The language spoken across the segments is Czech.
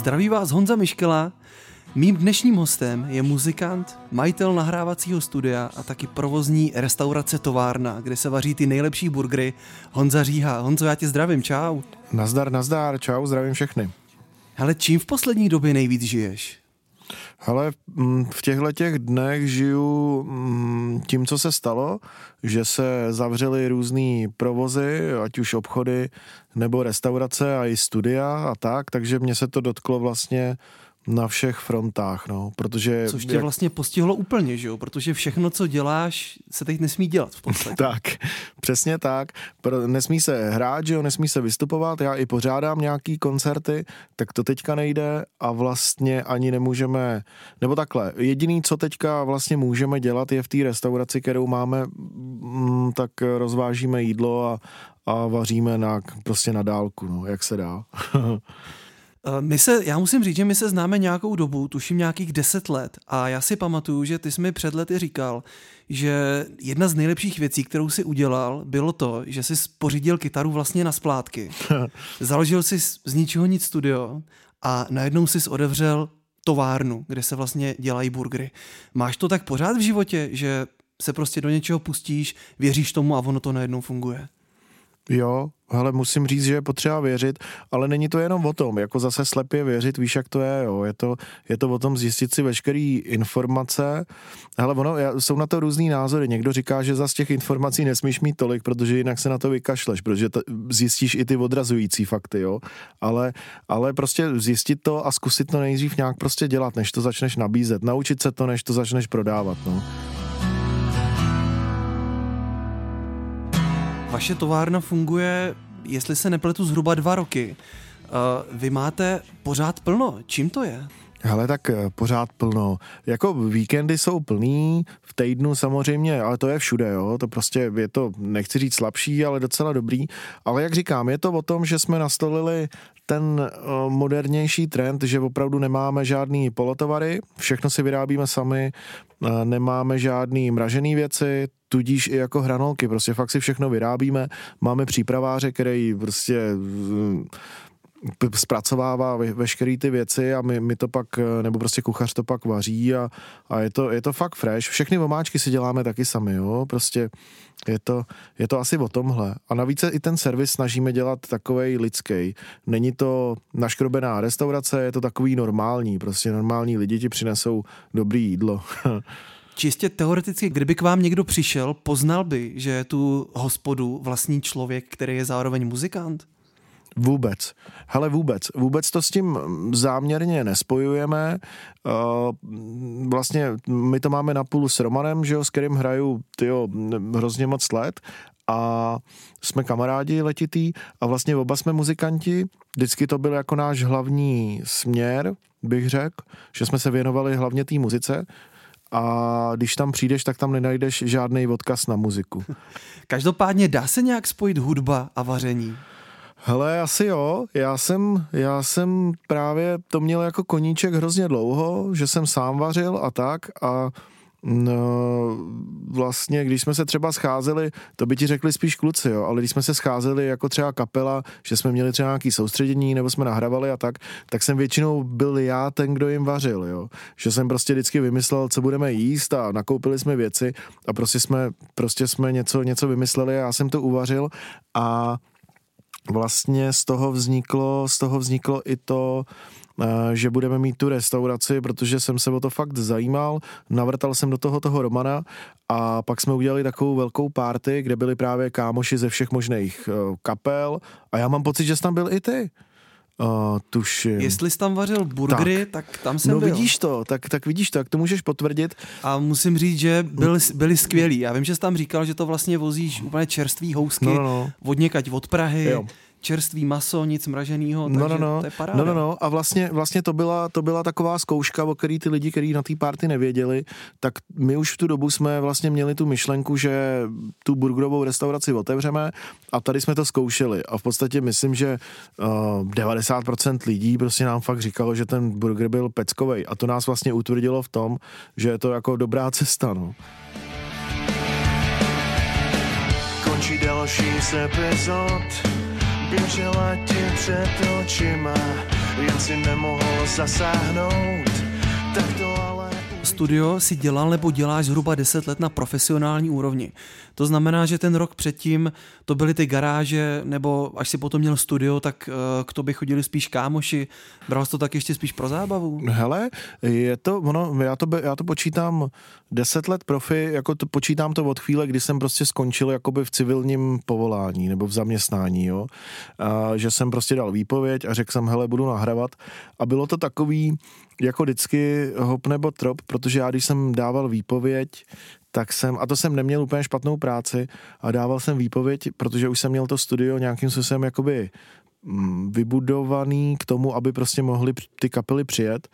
Zdraví vás Honza Miškela. Mým dnešním hostem je muzikant, majitel nahrávacího studia a taky provozní restaurace Továrna, kde se vaří ty nejlepší burgery. Honza Říha. Honzo, já tě zdravím, čau. Nazdar, nazdar, čau, zdravím všechny. Hele, čím v poslední době nejvíc žiješ? Ale mm, v těchto těch dnech žiju mm, tím, co se stalo, že se zavřely různé provozy, ať už obchody nebo restaurace a i studia a tak, takže mě se to dotklo vlastně na všech frontách, no, protože... Což tě jak... vlastně postihlo úplně, že jo, protože všechno, co děláš, se teď nesmí dělat v podstatě. tak, přesně tak. Nesmí se hrát, že jo, nesmí se vystupovat, já i pořádám nějaký koncerty, tak to teďka nejde a vlastně ani nemůžeme, nebo takhle, jediný, co teďka vlastně můžeme dělat, je v té restauraci, kterou máme, mm, tak rozvážíme jídlo a, a vaříme na, prostě na dálku, no, jak se dá. Eh, my se, já musím říct, že my se známe nějakou dobu, tuším nějakých deset let a já si pamatuju, že ty jsi mi před lety říkal, že jedna z nejlepších věcí, kterou si udělal, bylo to, že jsi pořídil kytaru vlastně na splátky. Založil si z ničeho nic studio a najednou jsi odevřel továrnu, kde se vlastně dělají burgery. Máš to tak pořád v životě, že se prostě do něčeho pustíš, věříš tomu a ono to najednou funguje? Jo, ale musím říct, že je potřeba věřit, ale není to jenom o tom, jako zase slepě věřit, víš, jak to je, jo. Je to, je to o tom zjistit si veškeré informace. Ale ono, jsou na to různý názory. Někdo říká, že za těch informací nesmíš mít tolik, protože jinak se na to vykašleš, protože to, zjistíš i ty odrazující fakty, jo. Ale, ale prostě zjistit to a zkusit to nejdřív nějak prostě dělat, než to začneš nabízet. Naučit se to, než to začneš prodávat, no. Vaše továrna funguje, jestli se nepletu, zhruba dva roky. Uh, vy máte pořád plno. Čím to je? Ale tak eh, pořád plno. Jako víkendy jsou plný, v týdnu samozřejmě, ale to je všude, jo. To prostě je to, nechci říct slabší, ale docela dobrý. Ale jak říkám, je to o tom, že jsme nastolili ten eh, modernější trend, že opravdu nemáme žádný polotovary, všechno si vyrábíme sami, nemáme žádný mražený věci, tudíž i jako hranolky, prostě fakt si všechno vyrábíme, máme přípraváře, který prostě zpracovává veškeré ty věci a my, my to pak, nebo prostě kuchař to pak vaří a, a je, to, je to fakt fresh. Všechny omáčky si děláme taky sami, jo, prostě je to, je to asi o tomhle. A navíc i ten servis snažíme dělat takovej lidský. Není to naškrobená restaurace, je to takový normální, prostě normální lidi ti přinesou dobrý jídlo. Čistě teoreticky, kdyby k vám někdo přišel, poznal by, že tu hospodu vlastní člověk, který je zároveň muzikant? Vůbec. Hele, vůbec. Vůbec to s tím záměrně nespojujeme. Vlastně my to máme na půl s Romanem, že jo, s kterým hraju tyjo, hrozně moc let a jsme kamarádi letitý a vlastně oba jsme muzikanti. Vždycky to byl jako náš hlavní směr, bych řekl, že jsme se věnovali hlavně té muzice a když tam přijdeš, tak tam nenajdeš žádný odkaz na muziku. Každopádně dá se nějak spojit hudba a vaření? Hele, asi jo. Já jsem, já jsem právě to měl jako koníček hrozně dlouho, že jsem sám vařil a tak a No, vlastně, když jsme se třeba scházeli, to by ti řekli spíš kluci, jo, ale když jsme se scházeli jako třeba kapela, že jsme měli třeba nějaký soustředění nebo jsme nahrávali a tak, tak jsem většinou byl já ten, kdo jim vařil, jo. Že jsem prostě vždycky vymyslel, co budeme jíst a nakoupili jsme věci a prostě jsme, prostě jsme něco, něco vymysleli a já jsem to uvařil a vlastně z toho vzniklo, z toho vzniklo i to, že budeme mít tu restauraci, protože jsem se o to fakt zajímal, navrtal jsem do toho toho Romana a pak jsme udělali takovou velkou party, kde byli právě kámoši ze všech možných eh, kapel a já mám pocit, že jsi tam byl i ty. Uh, tuším. Jestli jsi tam vařil burgery, tak, tak tam jsem no, byl. vidíš to, tak, tak vidíš to, tak to můžeš potvrdit. A musím říct, že byli, byli skvělí. Já vím, že jsi tam říkal, že to vlastně vozíš úplně čerstvý housky no, no, no. od někať od Prahy. Jo čerstvý maso, nic mraženého, no, no, no. to je paráda. No, no, no. A vlastně, vlastně to, byla, to byla taková zkouška, o který ty lidi, kteří na té party nevěděli, tak my už v tu dobu jsme vlastně měli tu myšlenku, že tu burgerovou restauraci otevřeme a tady jsme to zkoušeli. A v podstatě myslím, že uh, 90% lidí prostě nám fakt říkalo, že ten burger byl peckovej. A to nás vlastně utvrdilo v tom, že je to jako dobrá cesta, no. Končí další z epizod běžela ti před očima jen si nemohl zasáhnout. Tak to studio si dělal nebo děláš zhruba 10 let na profesionální úrovni. To znamená, že ten rok předtím to byly ty garáže, nebo až si potom měl studio, tak uh, k tobě chodili spíš kámoši. Bral jsi to tak ještě spíš pro zábavu? Hele, je to, ono, já to, já to počítám 10 let profi, jako to, počítám to od chvíle, kdy jsem prostě skončil jakoby v civilním povolání nebo v zaměstnání, jo. A, že jsem prostě dal výpověď a řekl jsem, hele, budu nahrávat. A bylo to takový, jako vždycky hop nebo trop, protože já když jsem dával výpověď, tak jsem, a to jsem neměl úplně špatnou práci, a dával jsem výpověď, protože už jsem měl to studio nějakým způsobem jakoby mm, vybudovaný k tomu, aby prostě mohli ty kapely přijet,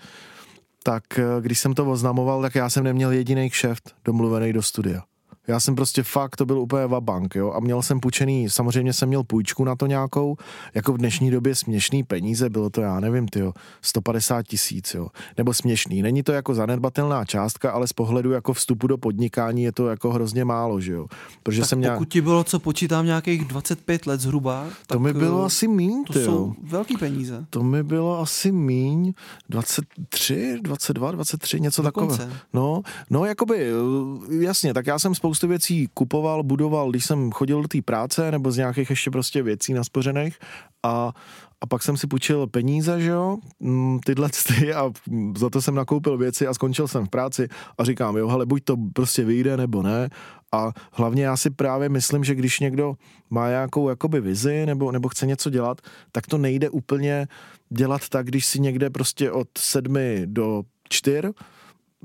tak eh, když jsem to oznamoval, tak já jsem neměl jediný kšeft domluvený do studia. Já jsem prostě fakt, to byl úplně vabank, jo, a měl jsem půjčený, samozřejmě jsem měl půjčku na to nějakou, jako v dnešní době směšný peníze, bylo to, já nevím, ty 150 tisíc, jo, nebo směšný. Není to jako zanedbatelná částka, ale z pohledu jako vstupu do podnikání je to jako hrozně málo, že jo. Protože tak jsem pokud nějak... ti bylo, co počítám, nějakých 25 let zhruba, to mi bylo eh, asi míň, To jsou velký peníze. To mi bylo asi míň, 23, 22, 23, něco takového. No, no, jakoby, eh, jasně, tak já jsem spoustu spoustu věcí kupoval, budoval, když jsem chodil do té práce nebo z nějakých ještě prostě věcí naspořených a a pak jsem si půjčil peníze, že jo, mm, tyhle ty a za to jsem nakoupil věci a skončil jsem v práci a říkám, jo, hele, buď to prostě vyjde nebo ne. A hlavně já si právě myslím, že když někdo má nějakou jakoby vizi nebo, nebo chce něco dělat, tak to nejde úplně dělat tak, když si někde prostě od sedmi do čtyř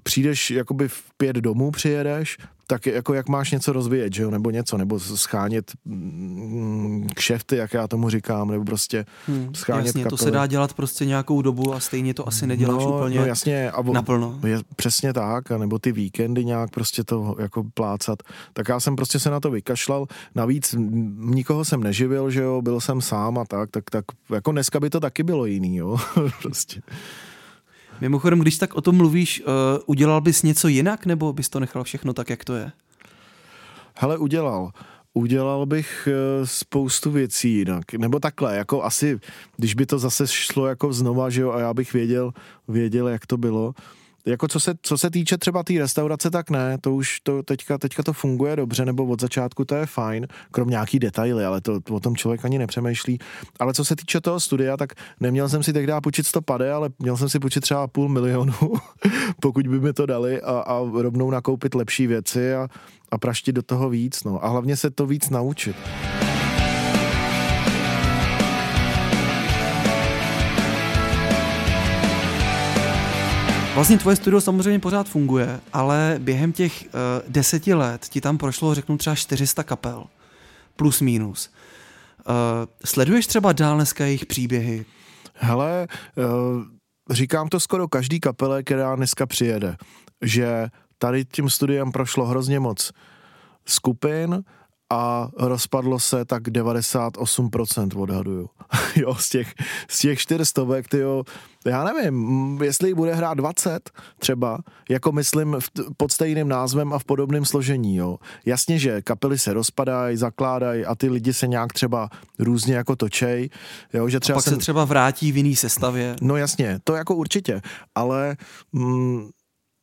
přijdeš jakoby v pět domů přijedeš, tak jako jak máš něco rozvíjet, že jo, nebo něco, nebo schánět mm, kšefty, jak já tomu říkám, nebo prostě hmm, schánět Jasně, kapely. to se dá dělat prostě nějakou dobu a stejně to asi neděláš no, úplně no jasně, a naplno. Je, přesně tak, a nebo ty víkendy nějak prostě to jako plácat. Tak já jsem prostě se na to vykašlal, navíc nikoho jsem neživil, že jo, byl jsem sám a tak, tak, tak jako dneska by to taky bylo jiný, jo, prostě. Mimochodem, když tak o tom mluvíš, uh, udělal bys něco jinak, nebo bys to nechal všechno tak, jak to je? Hele, udělal. Udělal bych uh, spoustu věcí jinak. Nebo takhle, jako asi, když by to zase šlo jako znova, že jo, a já bych věděl, věděl, jak to bylo, jako co se, co se týče třeba té tý restaurace, tak ne, to už to teďka, teďka to funguje dobře, nebo od začátku to je fajn, krom nějaký detaily, ale to, o tom člověk ani nepřemýšlí. Ale co se týče toho studia, tak neměl jsem si tehdy půjčit 100 pade, ale měl jsem si půjčit třeba půl milionu, pokud by mi to dali a, a rovnou nakoupit lepší věci a, a praštit do toho víc, no. A hlavně se to víc naučit. Vlastně tvoje studio samozřejmě pořád funguje, ale během těch uh, deseti let ti tam prošlo, řeknu třeba 400 kapel. Plus minus. Uh, sleduješ třeba dál dneska jejich příběhy? Hele, uh, říkám to skoro každý kapele, která dneska přijede, že tady tím studiem prošlo hrozně moc skupin, a rozpadlo se tak 98% odhaduju. jo, z těch, z těch čtyřstovek, tyjo, já nevím, jestli bude hrát 20 třeba, jako myslím v, pod stejným názvem a v podobném složení, jo. Jasně, že kapely se rozpadají, zakládají a ty lidi se nějak třeba různě jako točej, jo, že třeba a pak jsem... se třeba vrátí v jiný sestavě. No jasně, to jako určitě, ale mm,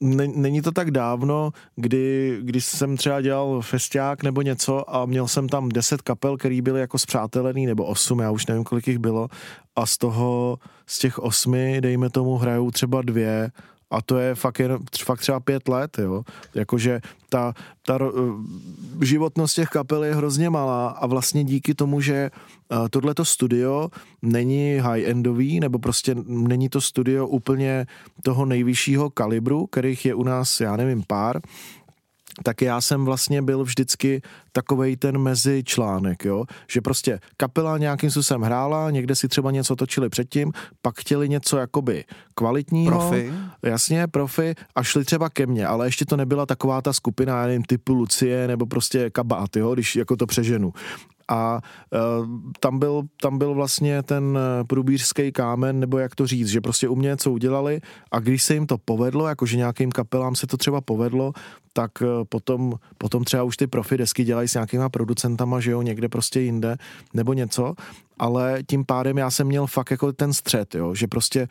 není to tak dávno, kdy, když jsem třeba dělal festiák nebo něco a měl jsem tam deset kapel, který byly jako zpřátelený, nebo osm, já už nevím, kolik jich bylo, a z toho, z těch osmi, dejme tomu, hrajou třeba dvě a to je fakt, jen, fakt třeba pět let, jo. Jakože ta, ta eh, životnost těch kapel je hrozně malá a vlastně díky tomu, že eh, tohleto studio není high-endový, nebo prostě není to studio úplně toho nejvyššího kalibru, kterých je u nás, já nevím, pár, tak já jsem vlastně byl vždycky takovej ten mezi článek, jo? že prostě kapela nějakým způsobem hrála, někde si třeba něco točili předtím, pak chtěli něco jakoby kvalitního. Profi. Jasně, profi a šli třeba ke mně, ale ještě to nebyla taková ta skupina, já nevím, typu Lucie nebo prostě kabát, jo? když jako to přeženu a uh, tam, byl, tam byl vlastně ten průbířský kámen, nebo jak to říct, že prostě u mě něco udělali a když se jim to povedlo, jakože nějakým kapelám se to třeba povedlo, tak potom, potom třeba už ty profi desky dělají s nějakýma producentama, že jo, někde prostě jinde, nebo něco, ale tím pádem já jsem měl fakt jako ten střed, jo, že prostě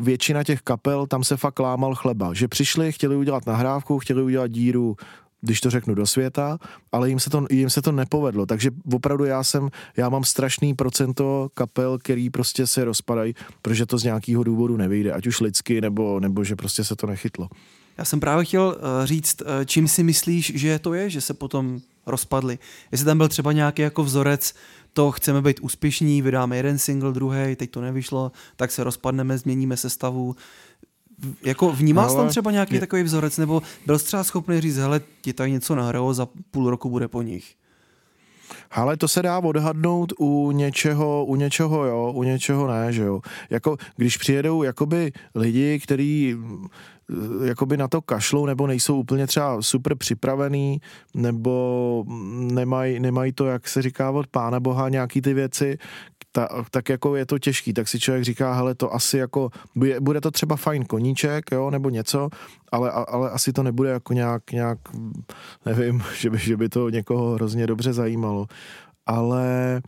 většina těch kapel, tam se fakt lámal chleba, že přišli, chtěli udělat nahrávku, chtěli udělat díru když to řeknu do světa, ale jim se to, jim se to nepovedlo, takže opravdu já jsem, já mám strašný procento kapel, který prostě se rozpadají, protože to z nějakého důvodu nevyjde, ať už lidsky, nebo, nebo že prostě se to nechytlo. Já jsem právě chtěl uh, říct, uh, čím si myslíš, že to je, že se potom rozpadli. Jestli tam byl třeba nějaký jako vzorec, to chceme být úspěšní, vydáme jeden single, druhý, teď to nevyšlo, tak se rozpadneme, změníme sestavu. Jako vnímal jsi tam třeba nějaký je... takový vzorec, nebo byl jsi třeba schopný říct, hele, ti tady něco nahralo, za půl roku bude po nich? Ale to se dá odhadnout u něčeho, u něčeho jo, u něčeho ne, že jo. Jako, když přijedou jakoby lidi, kteří Eh, jakoby na to kašlou nebo nejsou úplně třeba super připravený nebo nemají nemaj to, jak se říká od pána boha, nějaký ty věci, ta, tak jako je to těžký, tak si člověk říká, hele, to asi jako, bude, bude to třeba fajn koníček, jo, nebo něco, ale, ale asi to nebude jako nějak, nějak nevím, že by, že by to někoho hrozně dobře zajímalo. Ale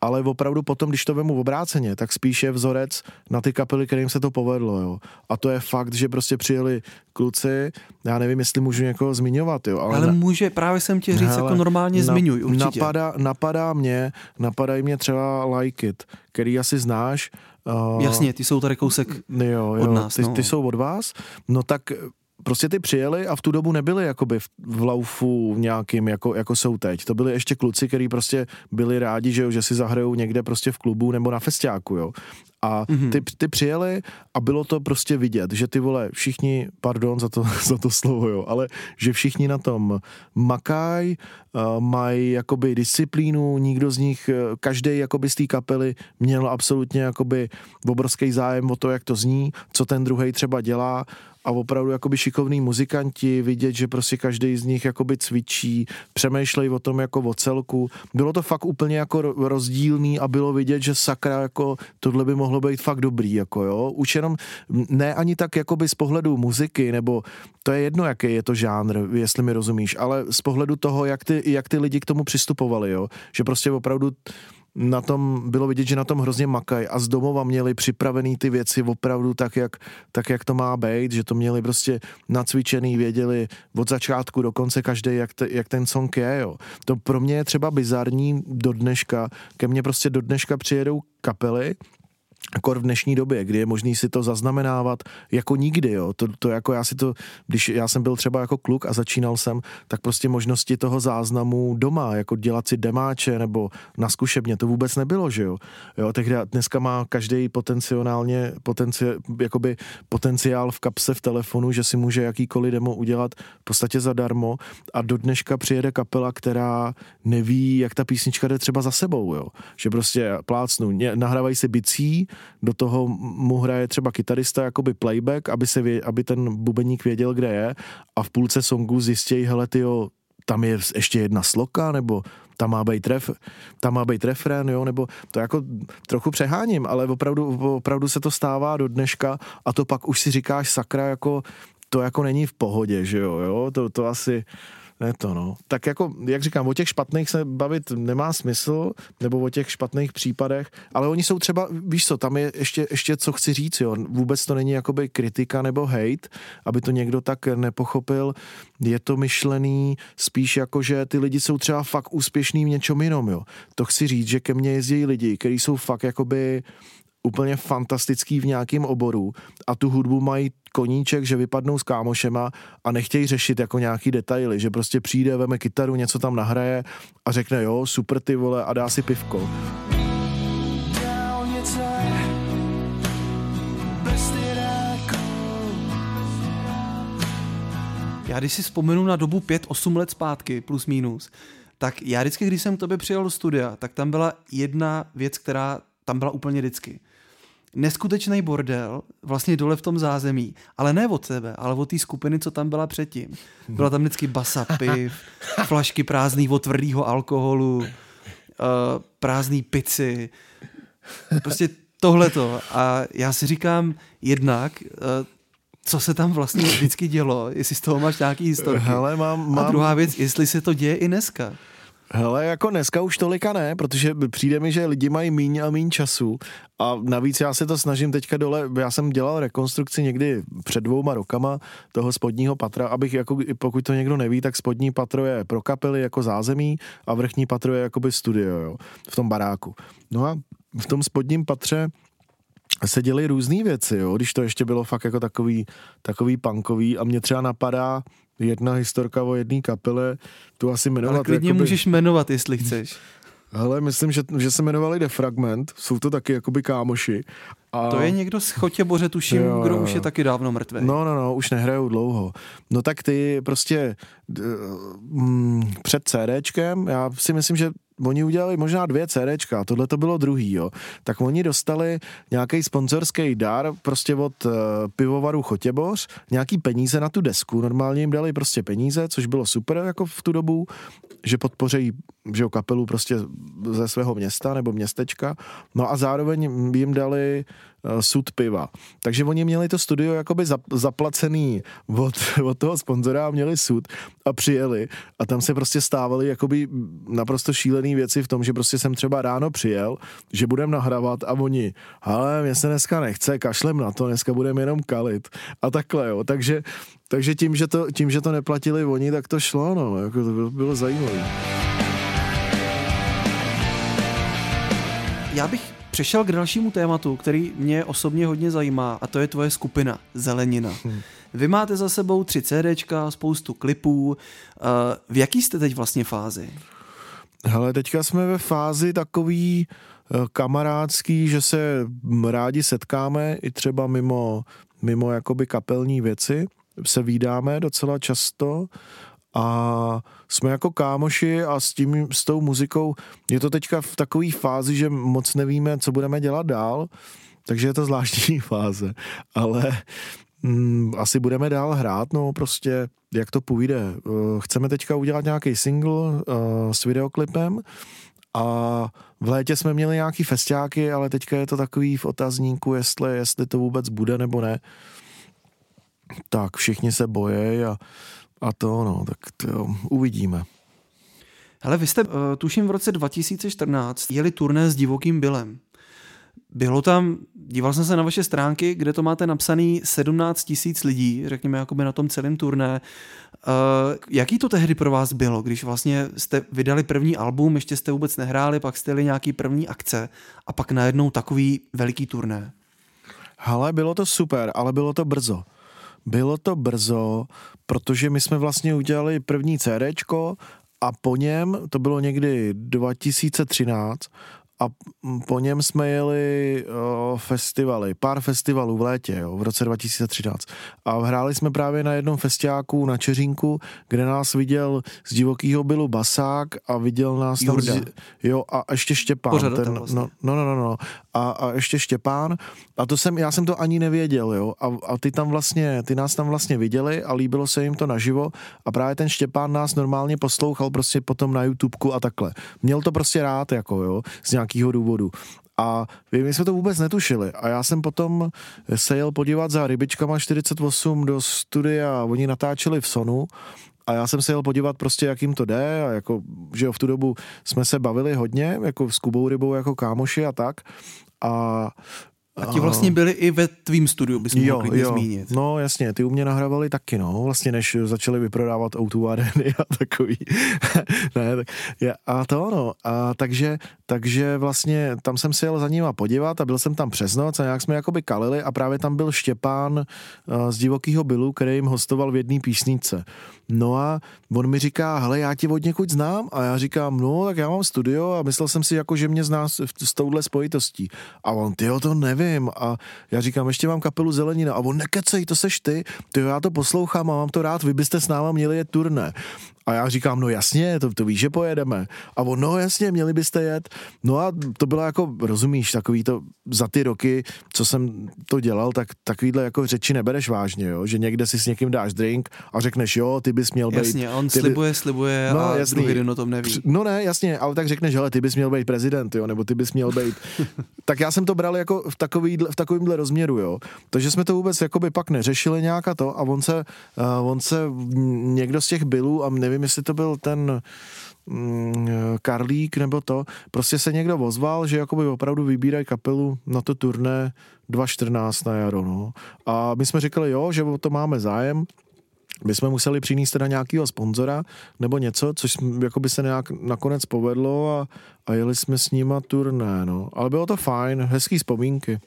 ale opravdu potom, když to vemu v obráceně, tak spíš je vzorec na ty kapely, kterým se to povedlo, jo. A to je fakt, že prostě přijeli kluci, já nevím, jestli můžu někoho zmiňovat, jo. Ale, ale na... může, právě jsem ti říct, hele, jako normálně na, zmiňuj, určitě. Napadá, napadá mě, napadají mě třeba Like It, který asi znáš, Uh, Jasně, ty jsou tady kousek jo, jo, od nás. Ty, no. ty jsou od vás. No tak prostě ty přijeli a v tu dobu nebyli jakoby v, v laufu nějakým, jako, jako jsou teď. To byli ještě kluci, kteří prostě byli rádi, že, jo, že si zahrajou někde prostě v klubu nebo na festiáku, jo. A mm-hmm. ty, ty přijeli a bylo to prostě vidět, že ty vole, všichni, pardon za to, za to slovo, jo, ale že všichni na tom makají, uh, mají jakoby disciplínu, nikdo z nich, uh, každý jakoby z té kapely měl absolutně jakoby obrovský zájem o to, jak to zní, co ten druhý třeba dělá a opravdu jakoby šikovní muzikanti, vidět, že prostě každý z nich jakoby cvičí, přemýšlejí o tom jako o celku. Bylo to fakt úplně jako rozdílný a bylo vidět, že sakra jako tohle by mohlo být fakt dobrý, jako jo. Už jenom ne ani tak jakoby z pohledu muziky, nebo to je jedno, jaký je to žánr, jestli mi rozumíš, ale z pohledu toho, jak ty, jak ty lidi k tomu přistupovali, jo. Že prostě opravdu na tom bylo vidět, že na tom hrozně makají a z domova měli připravený ty věci opravdu tak jak, tak, jak to má být, že to měli prostě nacvičený, věděli od začátku do konce každý, jak, te, jak ten song je, jo. To pro mě je třeba bizarní do dneška, ke mně prostě do dneška přijedou kapely, Akor v dnešní době, kdy je možný si to zaznamenávat jako nikdy, jo. To, to jako já si to, když já jsem byl třeba jako kluk a začínal jsem, tak prostě možnosti toho záznamu doma, jako dělat si demáče nebo na zkušebně, to vůbec nebylo, že jo. jo tehdy dneska má každý potenciálně, potenci, jakoby potenciál v kapse v telefonu, že si může jakýkoliv demo udělat v podstatě zadarmo a do dneška přijede kapela, která neví, jak ta písnička jde třeba za sebou, jo. Že prostě plácnu, nahrávají si bicí, do toho mu hraje třeba kytarista jakoby playback, aby, se vě, aby ten bubeník věděl, kde je a v půlce songu zjistějí, hele tyjo, tam je ještě jedna sloka, nebo tam má být, ref, tam má být refrén, jo, nebo to jako trochu přeháním, ale opravdu, opravdu se to stává do dneška a to pak už si říkáš sakra, jako to jako není v pohodě, že jo, jo? To, to asi, ne to, no. Tak jako, jak říkám, o těch špatných se bavit nemá smysl, nebo o těch špatných případech, ale oni jsou třeba, víš co, tam je ještě, ještě co chci říct, jo. Vůbec to není jakoby kritika nebo hate, aby to někdo tak nepochopil. Je to myšlený spíš jako, že ty lidi jsou třeba fakt úspěšný v něčem jinom, jo. To chci říct, že ke mně jezdí lidi, kteří jsou fakt jakoby úplně fantastický v nějakém oboru a tu hudbu mají koníček, že vypadnou s kámošema a nechtějí řešit jako nějaký detaily, že prostě přijde, veme kytaru, něco tam nahraje a řekne jo, super ty vole a dá si pivko. Já když si vzpomenu na dobu 5-8 let zpátky, plus minus, tak já vždycky, když jsem k tobě přijel do studia, tak tam byla jedna věc, která tam byla úplně vždycky neskutečný bordel, vlastně dole v tom zázemí, ale ne od sebe, ale od té skupiny, co tam byla předtím. Byla tam vždycky basa piv, flašky prázdný od tvrdého alkoholu, uh, prázdný pici, prostě tohleto. A já si říkám jednak, uh, co se tam vlastně vždycky dělo, jestli z toho máš nějaký historky. Hele, mám, mám... A druhá věc, jestli se to děje i dneska. Hele, jako dneska už tolika ne, protože přijde mi, že lidi mají míň a míň času a navíc já se to snažím teďka dole, já jsem dělal rekonstrukci někdy před dvouma rokama toho spodního patra, abych jako, pokud to někdo neví, tak spodní patro je pro kapely jako zázemí a vrchní patro je jakoby studio, jo, v tom baráku. No a v tom spodním patře se děly různé věci, jo, když to ještě bylo fakt jako takový, takový punkový a mě třeba napadá jedna historka o jedné kapele, tu asi jmenovat. Ale klidně jakoby... můžeš jmenovat, jestli chceš. Ale myslím, že, že se jmenovali Defragment, jsou to taky jakoby kámoši. A... To je někdo z Chotěboře, tuším, jo, kdo jo. už je taky dávno mrtvý. No, no, no, už nehrajou dlouho. No tak ty prostě mm, před CDčkem, já si myslím, že oni udělali možná dvě CDčka, tohle to bylo druhý, jo. Tak oni dostali nějaký sponzorský dar prostě od uh, pivovaru Chotěboř, nějaký peníze na tu desku, normálně jim dali prostě peníze, což bylo super jako v tu dobu, že podpořejí že kapelu prostě ze svého města nebo městečka, no a zároveň jim dali sud piva. Takže oni měli to studio jakoby zaplacený od, od toho sponzora a měli sud a přijeli a tam se prostě stávaly jakoby naprosto šílené věci v tom, že prostě jsem třeba ráno přijel, že budem nahrávat a oni, ale mě se dneska nechce, kašlem na to, dneska budeme jenom kalit a takhle, jo. Takže, takže tím, že to, tím, že to neplatili oni, tak to šlo, no, jako to bylo, bylo zajímavé. Já bych přešel k dalšímu tématu, který mě osobně hodně zajímá a to je tvoje skupina Zelenina. Hmm. Vy máte za sebou tři CDčka, spoustu klipů. Eh, v jaký jste teď vlastně fázi? Hele, teďka jsme ve fázi takový eh, kamarádský, že se rádi setkáme i třeba mimo, mimo jakoby kapelní věci. Se vídáme docela často a jsme jako kámoši a s tím, s tou muzikou je to teďka v takové fázi, že moc nevíme, co budeme dělat dál, takže je to zvláštní fáze, ale mm, asi budeme dál hrát, no prostě jak to půjde. Eh, chceme teďka udělat nějaký single uh, s videoklipem a v létě jsme měli nějaký festiáky, ale teďka je to takový v otazníku, jestli, jestli to vůbec bude nebo ne. Tak všichni se bojí a a to, no, tak to uvidíme. Hele, vy jste, eh, tuším, v roce 2014 jeli turné s Divokým Bylem. Bylo tam, díval jsem se na vaše stránky, kde to máte napsaný 17 tisíc lidí, řekněme, jakoby na tom celém turné. Uh, jaký to tehdy pro vás bylo, když vlastně jste vydali první album, ještě jste vůbec nehráli, pak jste jeli nějaký první akce a pak najednou takový veliký turné? Ale bylo to super, ale bylo to brzo. Bylo to brzo, protože my jsme vlastně udělali první CDčko a po něm, to bylo někdy 2013, a po něm jsme jeli o, festivaly, pár festivalů v létě, jo, v roce 2013. A hráli jsme právě na jednom festiáku na Čeřínku, kde nás viděl z divokého bylu Basák a viděl nás tam, z, jo, a ještě Štěpán. ten, vlastně. no, no, no, no, no. A, a ještě Štěpán. A to jsem, já jsem to ani nevěděl, jo. A, a ty tam vlastně, ty nás tam vlastně viděli a líbilo se jim to naživo a právě ten Štěpán nás normálně poslouchal prostě potom na YouTubeku a takhle. Měl to prostě rád, jako jo, z nějakého důvodu. A my jsme to vůbec netušili. A já jsem potom se jel podívat za rybičkama 48 do studia, oni natáčeli v Sonu a já jsem se jel podívat prostě, jak jim to jde a jako, že jo, v tu dobu jsme se bavili hodně, jako s Kubou Rybou jako kámoši a tak a a ti vlastně byli i ve tvým studiu, bys mohl jo, jo. zmínit. No jasně, ty u mě nahrávali taky, no, vlastně než začali vyprodávat o areny a takový. ne, tak, je, a to no, a takže, takže vlastně tam jsem si jel za ním podívat a byl jsem tam přes noc a nějak jsme jakoby kalili a právě tam byl Štěpán uh, z Divokýho Bylu, který jim hostoval v jedné písničce. No a on mi říká, hele, já tě od někud znám a já říkám, no, tak já mám studio a myslel jsem si jako, že mě zná s, s touhle spojitostí. A on, ty to nevím. A já říkám, ještě mám kapelu Zelenina. A on, nekecej, to seš ty. Ty já to poslouchám a mám to rád, vy byste s náma měli je turné. A já říkám, no jasně, to, to víš, že pojedeme. A on, no jasně, měli byste jet. No a to bylo jako, rozumíš, takový to za ty roky, co jsem to dělal, tak takovýhle jako řeči nebereš vážně, jo? že někde si s někým dáš drink a řekneš, jo, ty bys měl být. Jasně, on ty slibuje, slibuje No, a jasný. druhý den o tom neví. No ne, jasně, ale tak řekneš, hele, ty bys měl být prezident, jo, nebo ty bys měl být. tak já jsem to bral jako v, takový, v takovýmhle rozměru, jo. Takže jsme to vůbec jakoby pak neřešili nějak a to a on se, uh, on se někdo z těch bylů, a nevím, jestli to byl ten mm, Karlík nebo to, prostě se někdo ozval, že jakoby opravdu vybírají kapelu na to turné 2.14 na jaro, no. A my jsme říkali, jo, že o to máme zájem, my jsme museli přinést teda nějakého sponzora nebo něco, což jako by se nějak nakonec povedlo a, a jeli jsme s nima turné, no. Ale bylo to fajn, hezký vzpomínky.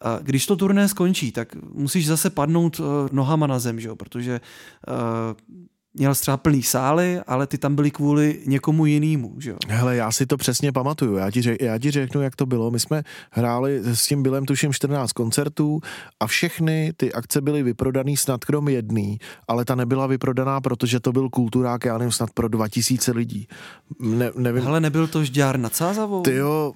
A když to turné skončí, tak musíš zase padnout uh, nohama na zem, že jo? protože uh, měl třeba plný sály, ale ty tam byli kvůli někomu jinému, že jo? Hele, já si to přesně pamatuju, já ti, řek, já ti řeknu, jak to bylo. My jsme hráli s tím Bylem tuším 14 koncertů a všechny ty akce byly vyprodaný snad krom jedný, ale ta nebyla vyprodaná, protože to byl kulturák, já nevím, snad pro 2000 lidí. Ne, nevím. Ale nebyl to žďár nad Sázavou? Ty jo,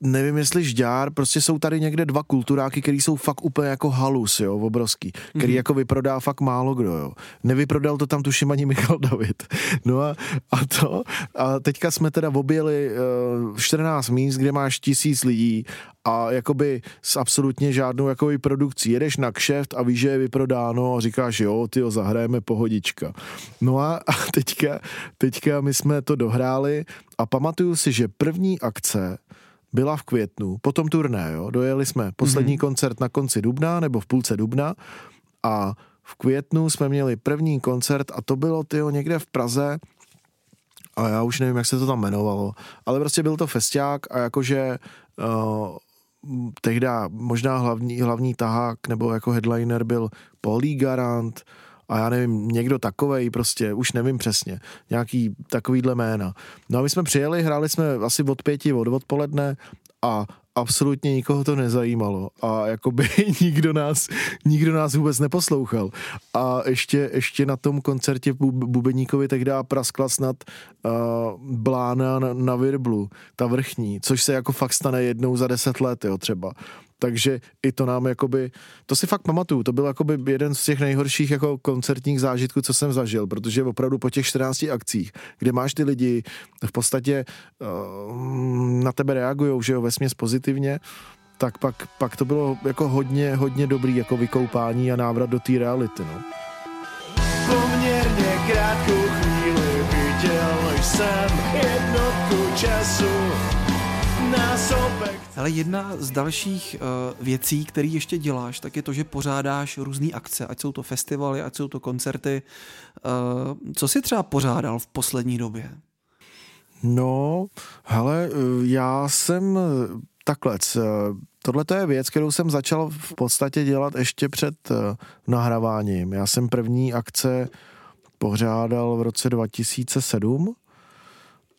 nevím jestli žďár, prostě jsou tady někde dva kulturáky, který jsou fakt úplně jako halus, jo, obrovský, který mm-hmm. jako vyprodá fakt málo kdo, jo. Nevyprodal to tam tuším ani Michal David. No a, a to, a teďka jsme teda objeli uh, 14 míst, kde máš tisíc lidí a jakoby s absolutně žádnou jakoby produkcí. Jedeš na kšeft a víš, že je vyprodáno a říkáš, jo, ty ho zahrajeme pohodička. No a, a teďka, teďka my jsme to dohráli a pamatuju si, že první akce byla v květnu, potom turné, jo, dojeli jsme poslední mm-hmm. koncert na konci dubna nebo v půlce dubna a v květnu jsme měli první koncert a to bylo tyjo, někde v Praze a já už nevím, jak se to tam jmenovalo, ale prostě byl to festiák a jakože uh, tehda možná hlavní, hlavní tahák nebo jako headliner byl Polí Garant, a já nevím, někdo takovej prostě, už nevím přesně, nějaký takovýhle jména. No a my jsme přijeli, hráli jsme asi od pěti, od odpoledne a absolutně nikoho to nezajímalo a jakoby nikdo nás, nikdo nás vůbec neposlouchal. A ještě, ještě na tom koncertě Bubeníkovi tehdy praskla snad uh, blána na, na Virblu, ta vrchní, což se jako fakt stane jednou za deset let, jo, třeba takže i to nám jakoby, to si fakt pamatuju, to byl jakoby jeden z těch nejhorších jako koncertních zážitků, co jsem zažil, protože opravdu po těch 14 akcích, kde máš ty lidi v podstatě uh, na tebe reagují, že jo, vesměs pozitivně, tak pak, pak to bylo jako hodně, hodně dobrý jako vykoupání a návrat do té reality, no. Poměrně krátkou chvíli viděl jsem jednotku času. Ale jedna z dalších uh, věcí, které ještě děláš, tak je to, že pořádáš různé akce, ať jsou to festivaly, ať jsou to koncerty. Uh, co jsi třeba pořádal v poslední době? No, hele, já jsem takhle, tohle je věc, kterou jsem začal v podstatě dělat ještě před nahráváním. Já jsem první akce pořádal v roce 2007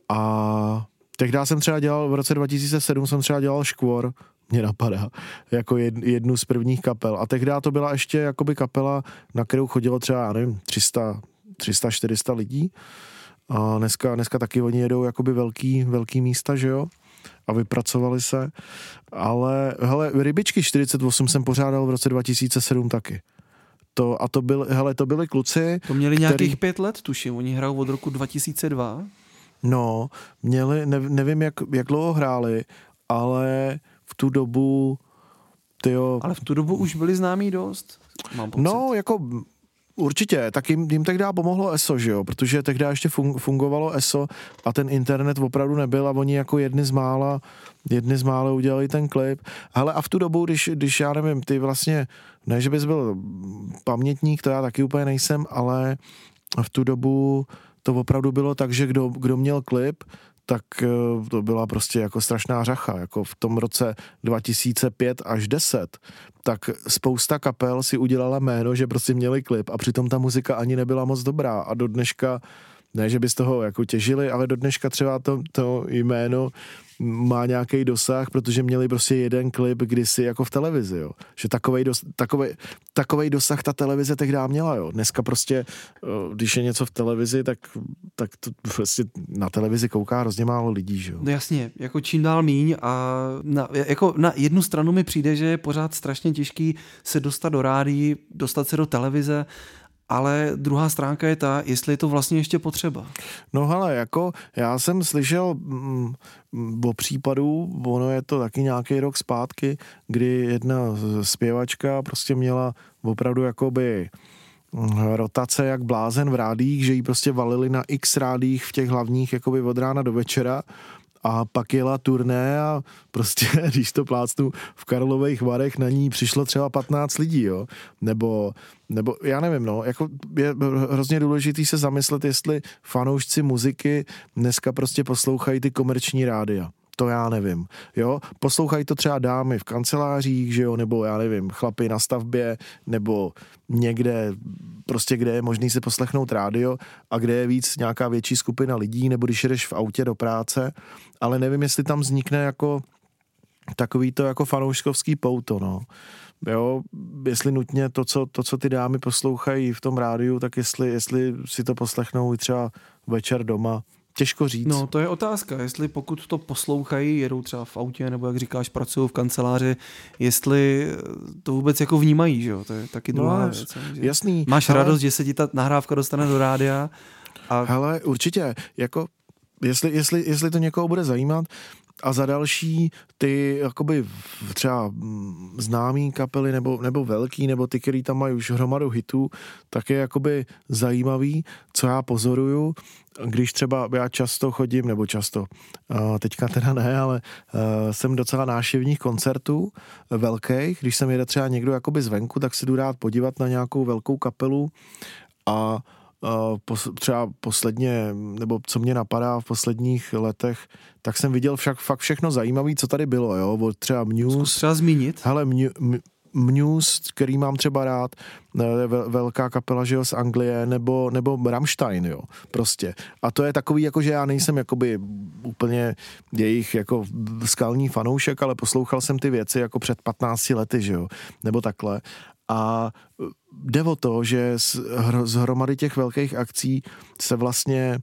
a Tehdy jsem třeba dělal, v roce 2007 jsem třeba dělal Škvor, mě napadá, jako jednu z prvních kapel. A tehdy to byla ještě jakoby kapela, na kterou chodilo třeba, já nevím, 300, 300 400 lidí. A dneska, dneska taky oni jedou jakoby velký, velký místa, že jo? A vypracovali se. Ale, hele, Rybičky 48 jsem pořádal v roce 2007 taky. To, a to, byl, hele, to byli kluci, To měli který... nějakých pět let, tuším. Oni hrajou od roku 2002. No, měli, ne, nevím, jak, jak dlouho hráli, ale v tu dobu, tyjo... Ale v tu dobu už byli známí dost, mám pocit. No, jako Určitě, tak jim, jim tehdy pomohlo ESO, že jo, protože tehdy ještě fungovalo ESO a ten internet opravdu nebyl a oni jako jedny z mála, jedny z mála udělali ten klip. Hele a v tu dobu, když, když já nevím, ty vlastně, ne, že bys byl pamětník, to já taky úplně nejsem, ale v tu dobu to opravdu bylo tak, že kdo, kdo měl klip, tak eh, to byla prostě jako strašná řacha. Jako v tom roce 2005 až 10, tak spousta kapel si udělala jméno, že prostě měli klip a přitom ta muzika ani nebyla moc dobrá a do dneška ne, že by z toho jako těžili, ale do dneška třeba to, to jméno má nějaký dosah, protože měli prostě jeden klip kdysi jako v televizi, jo. Že takovej, dos, takovej, takovej dosah ta televize tehdy měla, jo. Dneska prostě, eh, když je něco v televizi, tak, tak to prostě na televizi kouká hrozně málo lidí, že jo. No jasně, jako čím dál míň a na, jako na jednu stranu mi přijde, že je pořád strašně těžký se dostat do rádií, dostat se do televize ale druhá stránka je ta, jestli je to vlastně ještě potřeba. No hele, jako já jsem slyšel mm, o případu, ono je to taky nějaký rok zpátky, kdy jedna zpěvačka prostě měla opravdu jakoby mm, rotace jak blázen v rádích, že jí prostě valili na x rádích v těch hlavních jakoby od rána do večera a pak jela turné a prostě, když to plácnu v Karlových Varech, na ní přišlo třeba 15 lidí, jo, nebo, nebo já nevím, no, jako je hrozně důležitý se zamyslet, jestli fanoušci muziky dneska prostě poslouchají ty komerční rádia to já nevím, jo, poslouchají to třeba dámy v kancelářích, že jo, nebo já nevím, chlapy na stavbě, nebo někde, prostě kde je možný si poslechnout rádio a kde je víc nějaká větší skupina lidí, nebo když jdeš v autě do práce, ale nevím, jestli tam vznikne jako takový to jako fanouškovský pouto, no. Jo, jestli nutně to co, to, co ty dámy poslouchají v tom rádiu, tak jestli, jestli si to poslechnou třeba večer doma, Těžko říct. No, to je otázka, jestli pokud to poslouchají, jedou třeba v autě, nebo jak říkáš, pracují v kanceláři, jestli to vůbec jako vnímají, že jo? To je taky no, druhá no, věc. Jasný. Máš ale... radost, že se ti ta nahrávka dostane do rádia. A... Hele, určitě, jako jestli, jestli, jestli to někoho bude zajímat, a za další ty jakoby třeba známý kapely nebo, nebo velký, nebo ty, který tam mají už hromadu hitů, tak je jakoby zajímavý, co já pozoruju, když třeba já často chodím, nebo často, teďka teda ne, ale jsem docela náštěvních koncertů velkých, když jsem jede třeba někdo jakoby zvenku, tak si jdu rád podívat na nějakou velkou kapelu a třeba posledně, nebo co mě napadá v posledních letech, tak jsem viděl však fakt všechno zajímavé, co tady bylo, jo, od třeba Muse. Zkus třeba zmínit. Hele, Muse, který mám třeba rád, velká kapela, že jo, z Anglie, nebo, nebo Rammstein, jo, prostě. A to je takový, jako že já nejsem jakoby úplně jejich jako skalní fanoušek, ale poslouchal jsem ty věci jako před 15 lety, že jo, nebo takhle. A jde o to, že z, z hromady těch velkých akcí se vlastně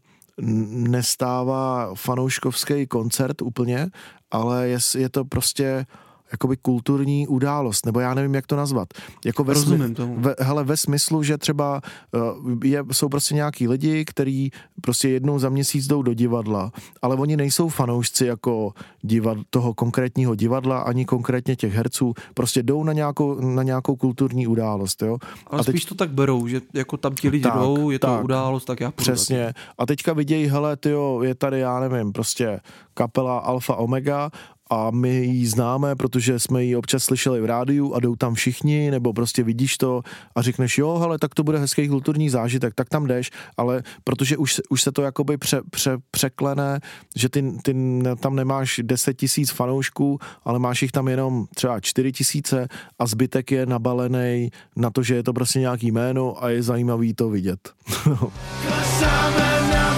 nestává fanouškovský koncert úplně, ale je, je to prostě jakoby kulturní událost, nebo já nevím, jak to nazvat. Jako ve Rozumím tomu. Ve, hele, ve smyslu, že třeba uh, je, jsou prostě nějaký lidi, kteří prostě jednou za měsíc jdou do divadla, ale oni nejsou fanoušci jako divad, toho konkrétního divadla, ani konkrétně těch herců, prostě jdou na nějakou, na nějakou kulturní událost, jo. Ale a teď, spíš to tak berou, že jako tam ti lidi tak, jdou, je tak, to událost, tak já půjdu. Přesně. A teďka vidějí, hele, tyjo, je tady, já nevím, prostě kapela Alfa Omega a my ji známe, protože jsme ji občas slyšeli v rádiu a jdou tam všichni, nebo prostě vidíš to a řekneš, jo, ale tak to bude hezký kulturní zážitek, tak tam jdeš, ale protože už, už se to jakoby pře, pře, překlene, že ty, ty tam nemáš 10 tisíc fanoušků, ale máš jich tam jenom třeba 4 tisíce a zbytek je nabalený na to, že je to prostě nějaký jméno a je zajímavý to vidět.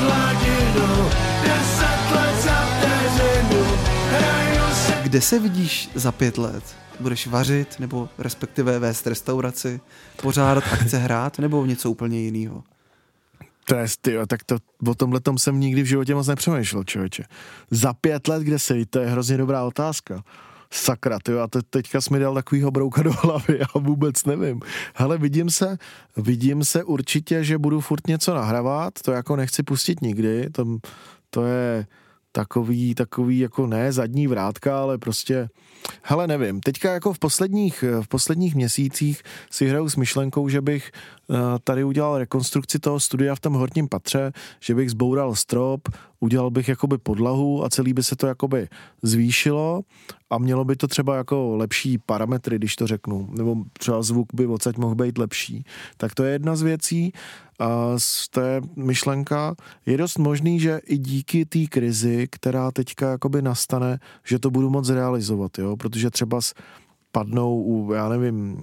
Na Kde se vidíš za pět let? Budeš vařit nebo respektive vést restauraci, pořádat akce hrát nebo něco úplně jiného? To je, tyjo, tak to, o tomhle tom jsem nikdy v životě moc nepřemýšlel, člověče. Za pět let, kde se to je hrozně dobrá otázka. Sakra, ty a te, teďka jsi mi dal takovýho brouka do hlavy, já vůbec nevím. Hele, vidím se, vidím se určitě, že budu furt něco nahrávat, to jako nechci pustit nikdy, to, to je, takový, takový jako ne zadní vrátka, ale prostě, hele nevím, teďka jako v posledních, v posledních měsících si hraju s myšlenkou, že bych eh, tady udělal rekonstrukci toho studia v tom horním patře, že bych zboural strop, udělal bych jakoby podlahu a celý by se to jakoby zvýšilo a mělo by to třeba jako lepší parametry, když to řeknu, nebo třeba zvuk by odsaď mohl být lepší. Tak to je jedna z věcí to je myšlenka. Je dost možný, že i díky té krizi, která teďka jakoby nastane, že to budu moc realizovat, jo, protože třeba padnou u, já nevím,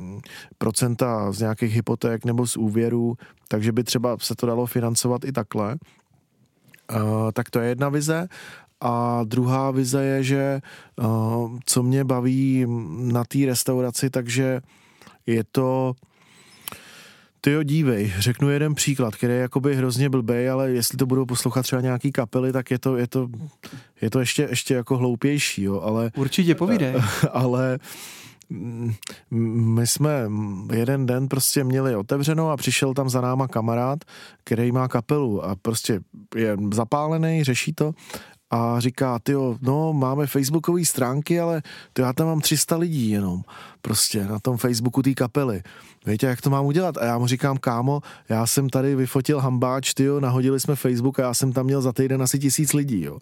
procenta z nějakých hypoték nebo z úvěrů, takže by třeba se to dalo financovat i takhle. Uh, tak to je jedna vize. a druhá vize je, že uh, co mě baví na té restauraci, takže je to ty jo, dívej, řeknu jeden příklad, který je jakoby hrozně blbej, ale jestli to budou poslouchat třeba nějaký kapely, tak je to, je to, je to ještě, ještě jako hloupější, jo, ale... Určitě povídej. Ale my jsme jeden den prostě měli otevřeno a přišel tam za náma kamarád, který má kapelu a prostě je zapálený, řeší to a říká, ty no máme facebookové stránky, ale to já tam mám 300 lidí jenom prostě na tom Facebooku té kapely. Víte, jak to mám udělat? A já mu říkám, kámo, já jsem tady vyfotil hambáč, tyjo, nahodili jsme Facebook a já jsem tam měl za týden asi tisíc lidí, jo.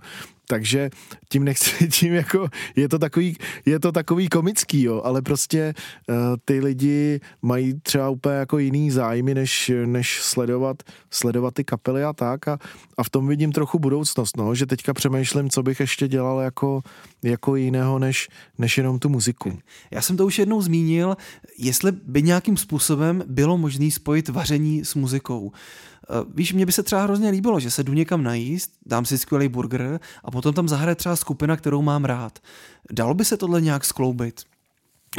Takže tím nechci, tím jako, je to takový, je to takový komický, jo, ale prostě uh, ty lidi mají třeba úplně jako jiný zájmy, než, než sledovat, sledovat ty kapely a tak a, a v tom vidím trochu budoucnost, no, že teďka přemýšlím, co bych ještě dělal jako, jako jiného, než, než jenom tu muziku. Já jsem to už zmínil, jestli by nějakým způsobem bylo možné spojit vaření s muzikou. Eh, víš, mně by se třeba hrozně líbilo, že se jdu někam najíst, dám si skvělý burger a potom tam zahraje třeba skupina, kterou mám rád. Dalo by se tohle nějak skloubit?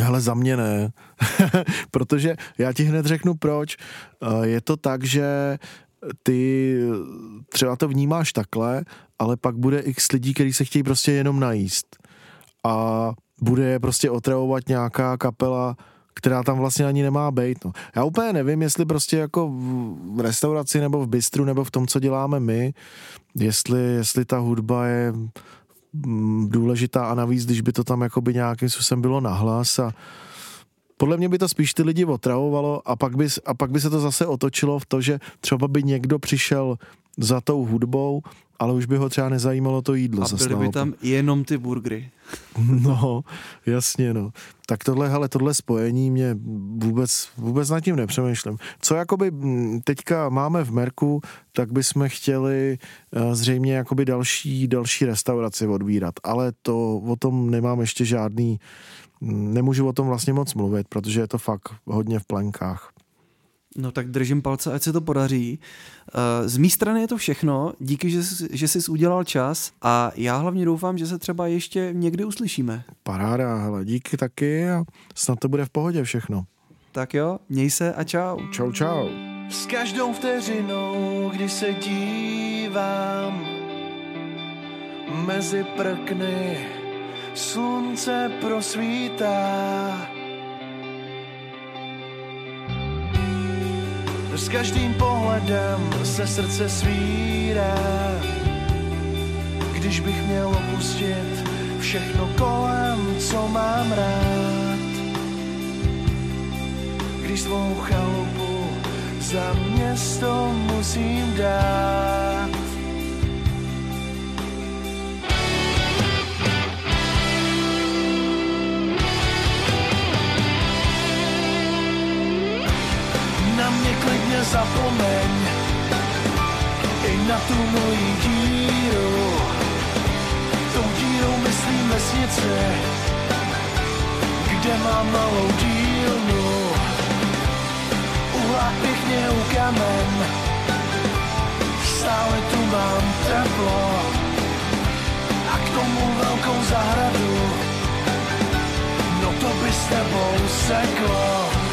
Hele, za mě ne, protože já ti hned řeknu proč. Eh, je to tak, že ty třeba to vnímáš takhle, ale pak bude x lidí, kteří se chtějí prostě jenom najíst. A bude prostě otravovat nějaká kapela, která tam vlastně ani nemá být. No. Já úplně nevím, jestli prostě jako v restauraci nebo v bistru nebo v tom, co děláme my, jestli, jestli ta hudba je mm, důležitá a navíc, když by to tam jakoby nějakým způsobem bylo nahlas a podle mě by to spíš ty lidi otravovalo a pak, by, a pak by se to zase otočilo v to, že třeba by někdo přišel za tou hudbou ale už by ho třeba nezajímalo to jídlo. A byly by tam jenom ty burgery. No, jasně, no. Tak tohle, hele, tohle spojení mě vůbec, vůbec nad tím nepřemýšlím. Co jakoby teďka máme v Merku, tak bychom chtěli uh, zřejmě jakoby další, další restauraci odvírat, ale to o tom nemám ještě žádný, nemůžu o tom vlastně moc mluvit, protože je to fakt hodně v plenkách. No tak držím palce, ať se to podaří. Eh, z mé strany je to všechno. Díky, že jsi, že jsi udělal čas a já hlavně doufám, že se třeba ještě někdy uslyšíme. Paráda, hele, díky taky a snad to bude v pohodě všechno. Tak jo, měj se a čau. Čau, čau. S každou vteřinou, kdy se dívám mezi prkny, slunce prosvítá S každým pohledem se srdce svírá. Když bych měl opustit všechno kolem, co mám rád. Když svou chalupu za město musím dát zapomeň i na tu moji díru. Tou dírou myslím vesnice, kde mám malou dílnu. Uhlák pěkně u kamen, stále tu mám teplo a k tomu velkou zahradu. No to by s tebou seklo.